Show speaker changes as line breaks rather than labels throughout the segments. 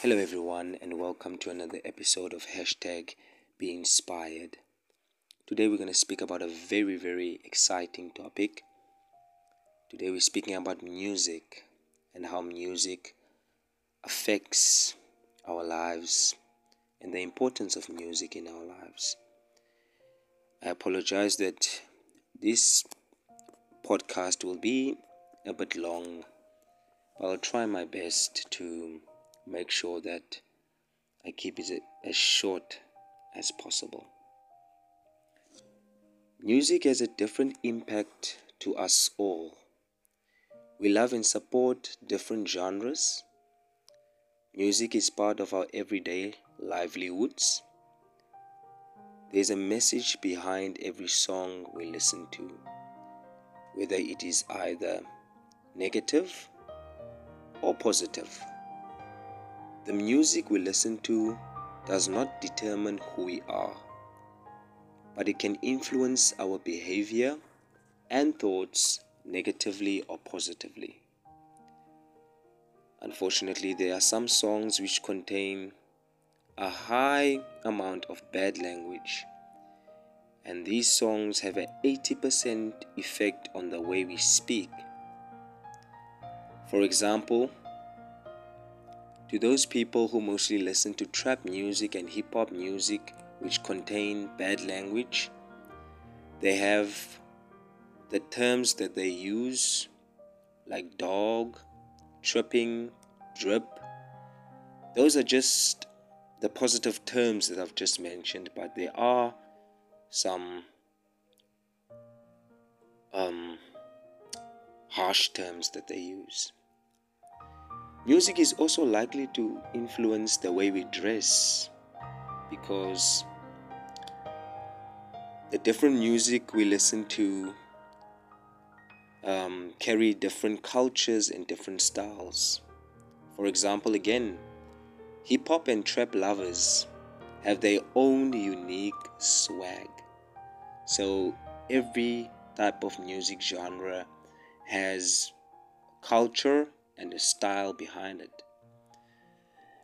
Hello, everyone, and welcome to another episode of hashtag Be Inspired. Today, we're going to speak about a very, very exciting topic. Today, we're speaking about music and how music affects our lives and the importance of music in our lives. I apologize that this podcast will be a bit long. but I'll try my best to make sure that I keep it as short as possible. Music has a different impact to us all. We love and support different genres. Music is part of our everyday livelihoods. There's a message behind every song we listen to, whether it is either negative or positive. The music we listen to does not determine who we are, but it can influence our behavior and thoughts negatively or positively. Unfortunately, there are some songs which contain a high amount of bad language, and these songs have an 80% effect on the way we speak. For example, to those people who mostly listen to trap music and hip hop music which contain bad language, they have the terms that they use like dog, tripping, drip. Those are just the positive terms that I've just mentioned, but there are some um, harsh terms that they use. Music is also likely to influence the way we dress because the different music we listen to um, carry different cultures and different styles. For example, again, hip hop and trap lovers have their own unique swag. So every type of music genre has culture and the style behind it.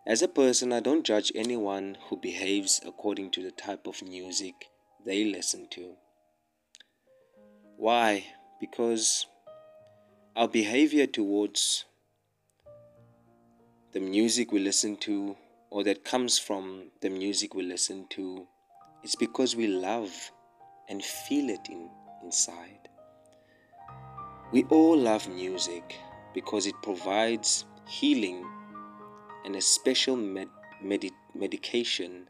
As a person, I don't judge anyone who behaves according to the type of music they listen to. Why? Because our behavior towards the music we listen to or that comes from the music we listen to is because we love and feel it in, inside. We all love music because it provides healing and a special med- med- medication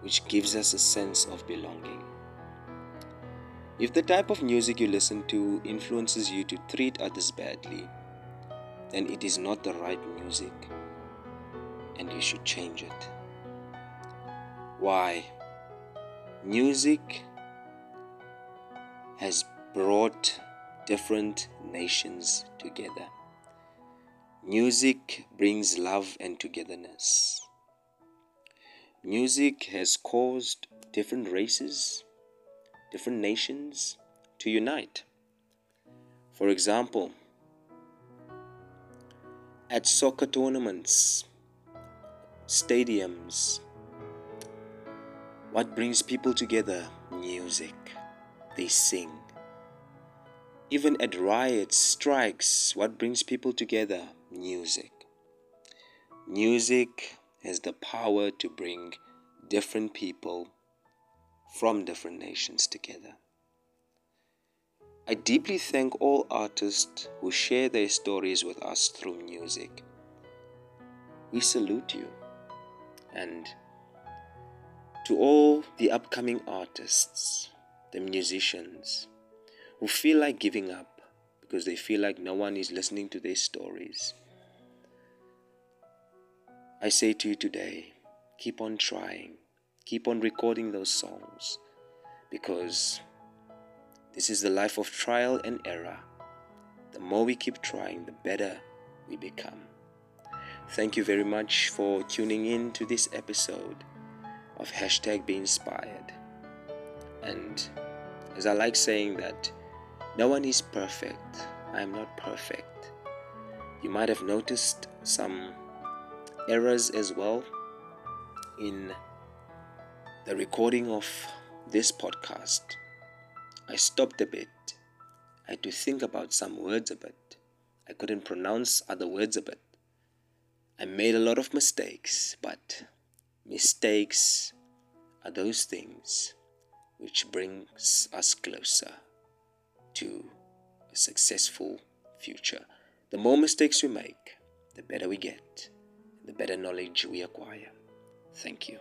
which gives us a sense of belonging. If the type of music you listen to influences you to treat others badly, then it is not the right music and you should change it. Why? Music has brought different nations together. Music brings love and togetherness. Music has caused different races, different nations to unite. For example, at soccer tournaments, stadiums, what brings people together? Music. They sing. Even at riots, strikes, what brings people together? Music. Music has the power to bring different people from different nations together. I deeply thank all artists who share their stories with us through music. We salute you. And to all the upcoming artists, the musicians, who feel like giving up because they feel like no one is listening to their stories. I say to you today, keep on trying, keep on recording those songs because this is the life of trial and error. The more we keep trying, the better we become. Thank you very much for tuning in to this episode of hashtag be inspired. And as I like saying that, no one is perfect. I am not perfect. You might have noticed some errors as well in the recording of this podcast. I stopped a bit. I had to think about some words a bit. I couldn't pronounce other words a bit. I made a lot of mistakes, but mistakes are those things which brings us closer to a successful future. The more mistakes we make, the better we get, the better knowledge we acquire. Thank you.